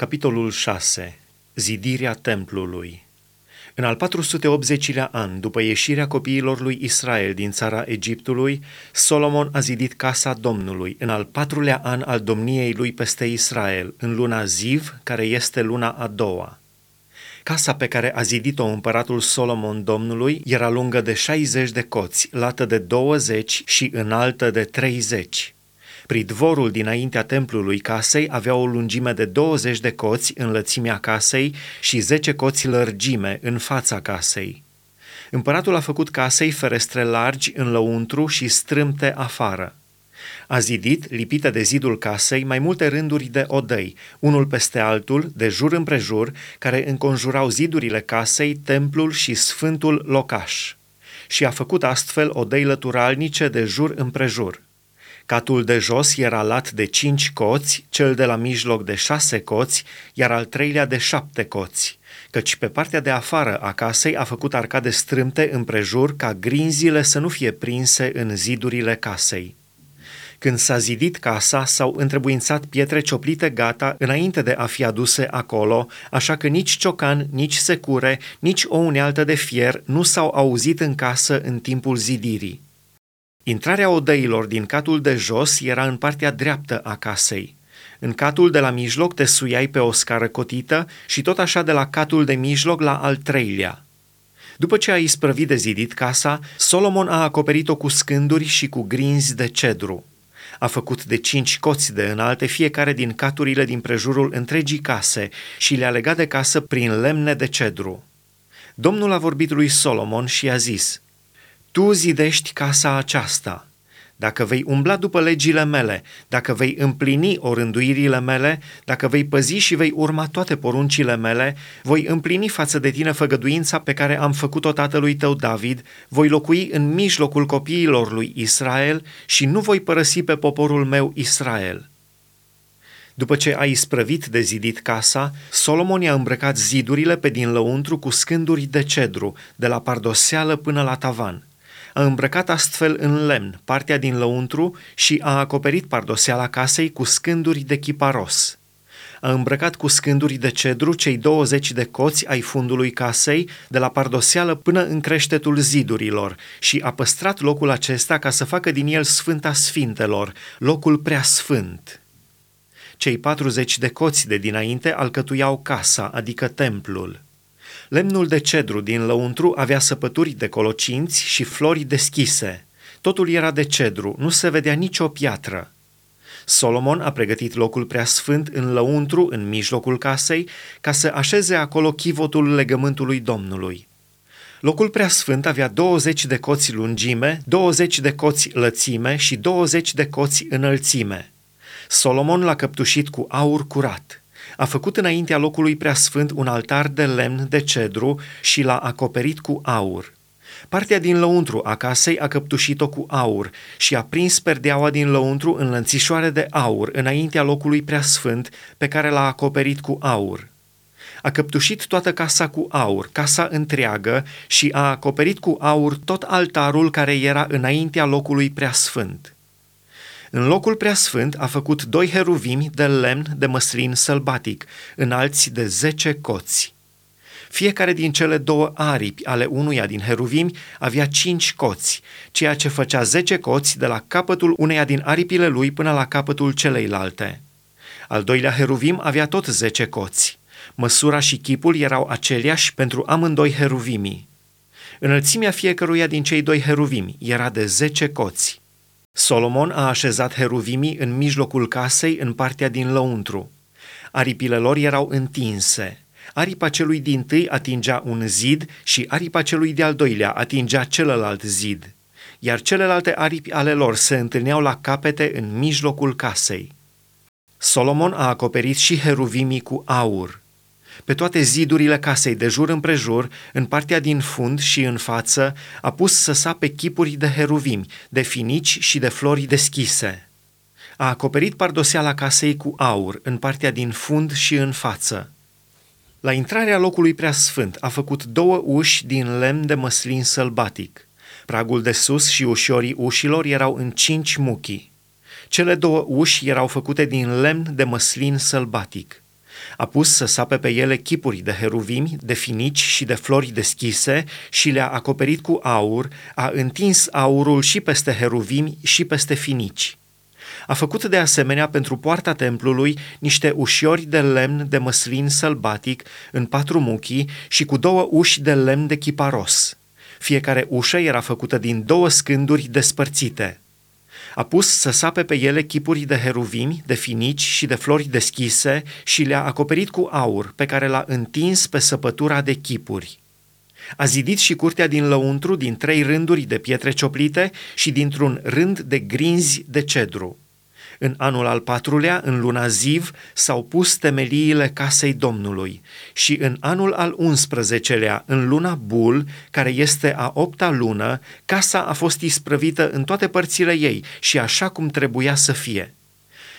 Capitolul 6. Zidirea templului În al 480-lea an, după ieșirea copiilor lui Israel din țara Egiptului, Solomon a zidit casa Domnului în al patrulea an al domniei lui peste Israel, în luna Ziv, care este luna a doua. Casa pe care a zidit-o împăratul Solomon Domnului era lungă de 60 de coți, lată de 20 și înaltă de 30. Pridvorul dinaintea templului casei avea o lungime de 20 de coți în lățimea casei și 10 coți lărgime în fața casei. Împăratul a făcut casei ferestre largi în lăuntru și strâmte afară. A zidit, lipite de zidul casei, mai multe rânduri de odăi, unul peste altul, de jur împrejur, care înconjurau zidurile casei, templul și sfântul locaș. Și a făcut astfel odăi lăturalnice de jur împrejur. Catul de jos era lat de cinci coți, cel de la mijloc de șase coți, iar al treilea de șapte coți, căci pe partea de afară a casei a făcut arcade strâmte împrejur ca grinzile să nu fie prinse în zidurile casei. Când s-a zidit casa, s-au întrebuințat pietre cioplite gata înainte de a fi aduse acolo, așa că nici ciocan, nici secure, nici o unealtă de fier nu s-au auzit în casă în timpul zidirii. Intrarea odăilor din catul de jos era în partea dreaptă a casei. În catul de la mijloc te suiai pe o scară cotită și tot așa de la catul de mijloc la al treilea. După ce a isprăvit de zidit casa, Solomon a acoperit-o cu scânduri și cu grinzi de cedru. A făcut de cinci coți de înalte fiecare din caturile din prejurul întregii case și le-a legat de casă prin lemne de cedru. Domnul a vorbit lui Solomon și a zis – tu zidești casa aceasta. Dacă vei umbla după legile mele, dacă vei împlini orânduirile mele, dacă vei păzi și vei urma toate poruncile mele, voi împlini față de tine făgăduința pe care am făcut-o tatălui tău David, voi locui în mijlocul copiilor lui Israel și nu voi părăsi pe poporul meu Israel. După ce a isprăvit de zidit casa, Solomon i-a îmbrăcat zidurile pe din lăuntru cu scânduri de cedru, de la pardoseală până la tavan – a îmbrăcat astfel în lemn partea din lăuntru și a acoperit pardoseala casei cu scânduri de chiparos. A îmbrăcat cu scânduri de cedru cei 20 de coți ai fundului casei, de la pardoseală până în creștetul zidurilor, și a păstrat locul acesta ca să facă din el Sfânta Sfintelor, locul prea sfânt. Cei 40 de coți de dinainte alcătuiau casa, adică templul. Lemnul de cedru din lăuntru avea săpături de colocinți și flori deschise. Totul era de cedru, nu se vedea nicio piatră. Solomon a pregătit locul prea sfânt în lăuntru, în mijlocul casei, ca să așeze acolo chivotul legământului Domnului. Locul prea sfânt avea 20 de coți lungime, 20 de coți lățime și 20 de coți înălțime. Solomon l-a căptușit cu aur curat a făcut înaintea locului preasfânt un altar de lemn de cedru și l-a acoperit cu aur. Partea din lăuntru a casei a căptușit-o cu aur și a prins perdeaua din lăuntru în lănțișoare de aur înaintea locului preasfânt pe care l-a acoperit cu aur. A căptușit toată casa cu aur, casa întreagă, și a acoperit cu aur tot altarul care era înaintea locului preasfânt. În locul preasfânt a făcut doi heruvimi de lemn de măslin sălbatic, înalți de zece coți. Fiecare din cele două aripi ale unuia din heruvimi avea cinci coți, ceea ce făcea zece coți de la capătul uneia din aripile lui până la capătul celeilalte. Al doilea heruvim avea tot zece coți. Măsura și chipul erau aceleași pentru amândoi heruvimii. Înălțimea fiecăruia din cei doi heruvimi era de zece coți. Solomon a așezat heruvimii în mijlocul casei în partea din lăuntru. Aripile lor erau întinse. Aripa celui din tâi atingea un zid și aripa celui de-al doilea atingea celălalt zid, iar celelalte aripi ale lor se întâlneau la capete în mijlocul casei. Solomon a acoperit și heruvimii cu aur. Pe toate zidurile casei de jur împrejur, în partea din fund și în față, a pus să sape chipuri de heruvimi, de finici și de flori deschise. A acoperit pardoseala casei cu aur, în partea din fund și în față. La intrarea locului prea sfânt a făcut două uși din lemn de măslin sălbatic. Pragul de sus și ușorii ușilor erau în cinci muchii. Cele două uși erau făcute din lemn de măslin sălbatic. A pus să sape pe ele chipuri de heruvimi, de finici și de flori deschise și le-a acoperit cu aur, a întins aurul și peste heruvimi și peste finici. A făcut de asemenea pentru poarta templului niște ușiori de lemn de măslin sălbatic în patru muchii și cu două uși de lemn de chiparos. Fiecare ușă era făcută din două scânduri despărțite. A pus să sape pe ele chipuri de heruvimi, de finici și de flori deschise și le-a acoperit cu aur, pe care l-a întins pe săpătura de chipuri. A zidit și curtea din lăuntru din trei rânduri de pietre cioplite și dintr-un rând de grinzi de cedru. În anul al patrulea, în luna Ziv, s-au pus temeliile casei Domnului și în anul al unsprezecelea, în luna Bul, care este a opta lună, casa a fost isprăvită în toate părțile ei și așa cum trebuia să fie.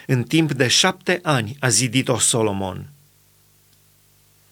În timp de șapte ani a zidit-o Solomon –